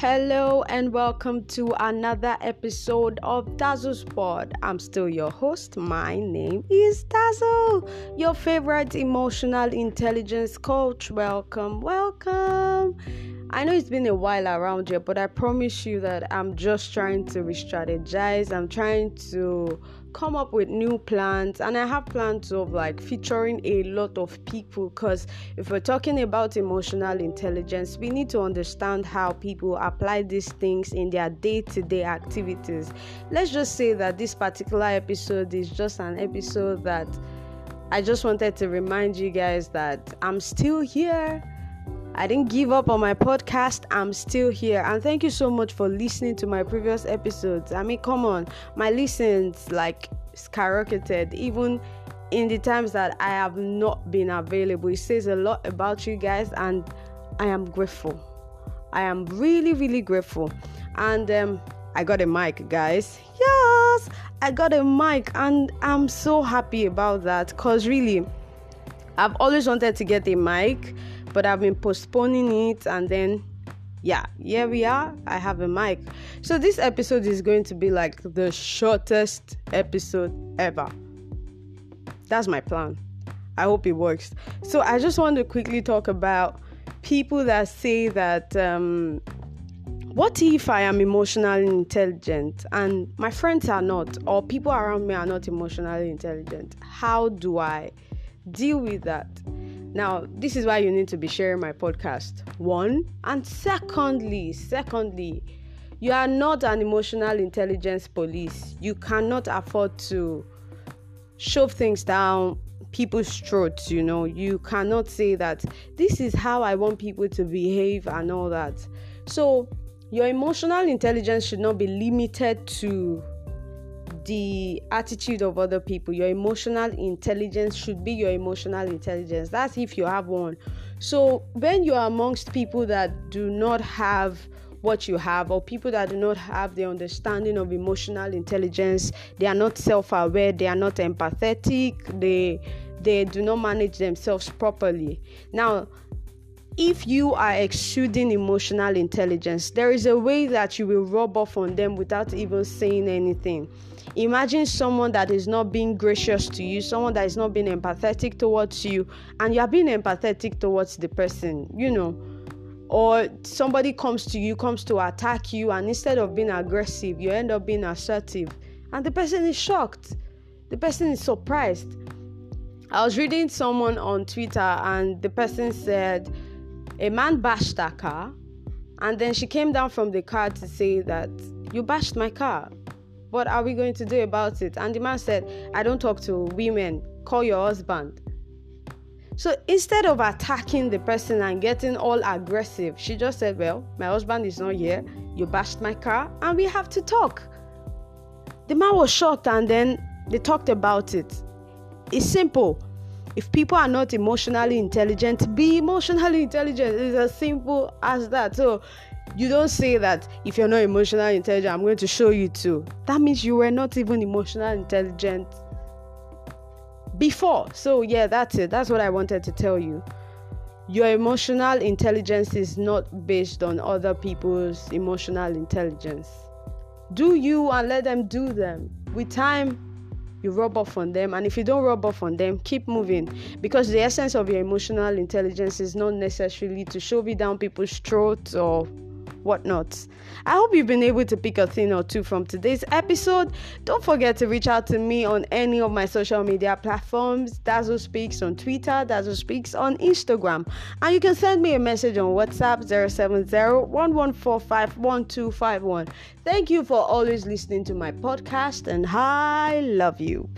Hello and welcome to another episode of Dazzle's Pod. I'm still your host. My name is Dazzle, your favorite emotional intelligence coach. Welcome, welcome. I know it's been a while around here, but I promise you that I'm just trying to re strategize. I'm trying to come up with new plans, and I have plans of like featuring a lot of people because if we're talking about emotional intelligence, we need to understand how people apply these things in their day to day activities. Let's just say that this particular episode is just an episode that I just wanted to remind you guys that I'm still here I didn't give up on my podcast. I'm still here. And thank you so much for listening to my previous episodes. I mean, come on. My listens like skyrocketed even in the times that I have not been available. It says a lot about you guys and I am grateful. I am really really grateful. And um I got a mic, guys. Yes, I got a mic and I'm so happy about that cuz really I've always wanted to get a mic but I've been postponing it and then yeah, here we are. I have a mic. So this episode is going to be like the shortest episode ever. That's my plan. I hope it works. So I just want to quickly talk about people that say that um, what if I am emotionally intelligent and my friends are not, or people around me are not emotionally intelligent? How do I deal with that? Now, this is why you need to be sharing my podcast. One, and secondly, secondly, you are not an emotional intelligence police. You cannot afford to shove things down people's throats, you know. You cannot say that this is how I want people to behave and all that. So, your emotional intelligence should not be limited to the attitude of other people. Your emotional intelligence should be your emotional intelligence. That's if you have one. So when you are amongst people that do not have what you have, or people that do not have the understanding of emotional intelligence, they are not self-aware, they are not empathetic, they they do not manage themselves properly. Now if you are exuding emotional intelligence, there is a way that you will rub off on them without even saying anything. Imagine someone that is not being gracious to you, someone that is not being empathetic towards you, and you are being empathetic towards the person, you know. Or somebody comes to you, comes to attack you, and instead of being aggressive, you end up being assertive, and the person is shocked. The person is surprised. I was reading someone on Twitter, and the person said, A man bashed her car, and then she came down from the car to say that you bashed my car what are we going to do about it? And the man said, I don't talk to women. Call your husband. So instead of attacking the person and getting all aggressive, she just said, Well, my husband is not here. You bashed my car, and we have to talk. The man was shocked, and then they talked about it. It's simple. If people are not emotionally intelligent, be emotionally intelligent. It's as simple as that. So you don't say that if you're not emotionally intelligent, I'm going to show you too. That means you were not even emotionally intelligent before. So, yeah, that's it. That's what I wanted to tell you. Your emotional intelligence is not based on other people's emotional intelligence. Do you and let them do them. With time, you rub off on them, and if you don't rub off on them, keep moving. Because the essence of your emotional intelligence is not necessarily to shove it down people's throats or whatnot. I hope you've been able to pick a thing or two from today's episode. Don't forget to reach out to me on any of my social media platforms Dazzle Speaks on Twitter, Dazzle Speaks on Instagram. And you can send me a message on WhatsApp 070 Thank you for always listening to my podcast, and I love you.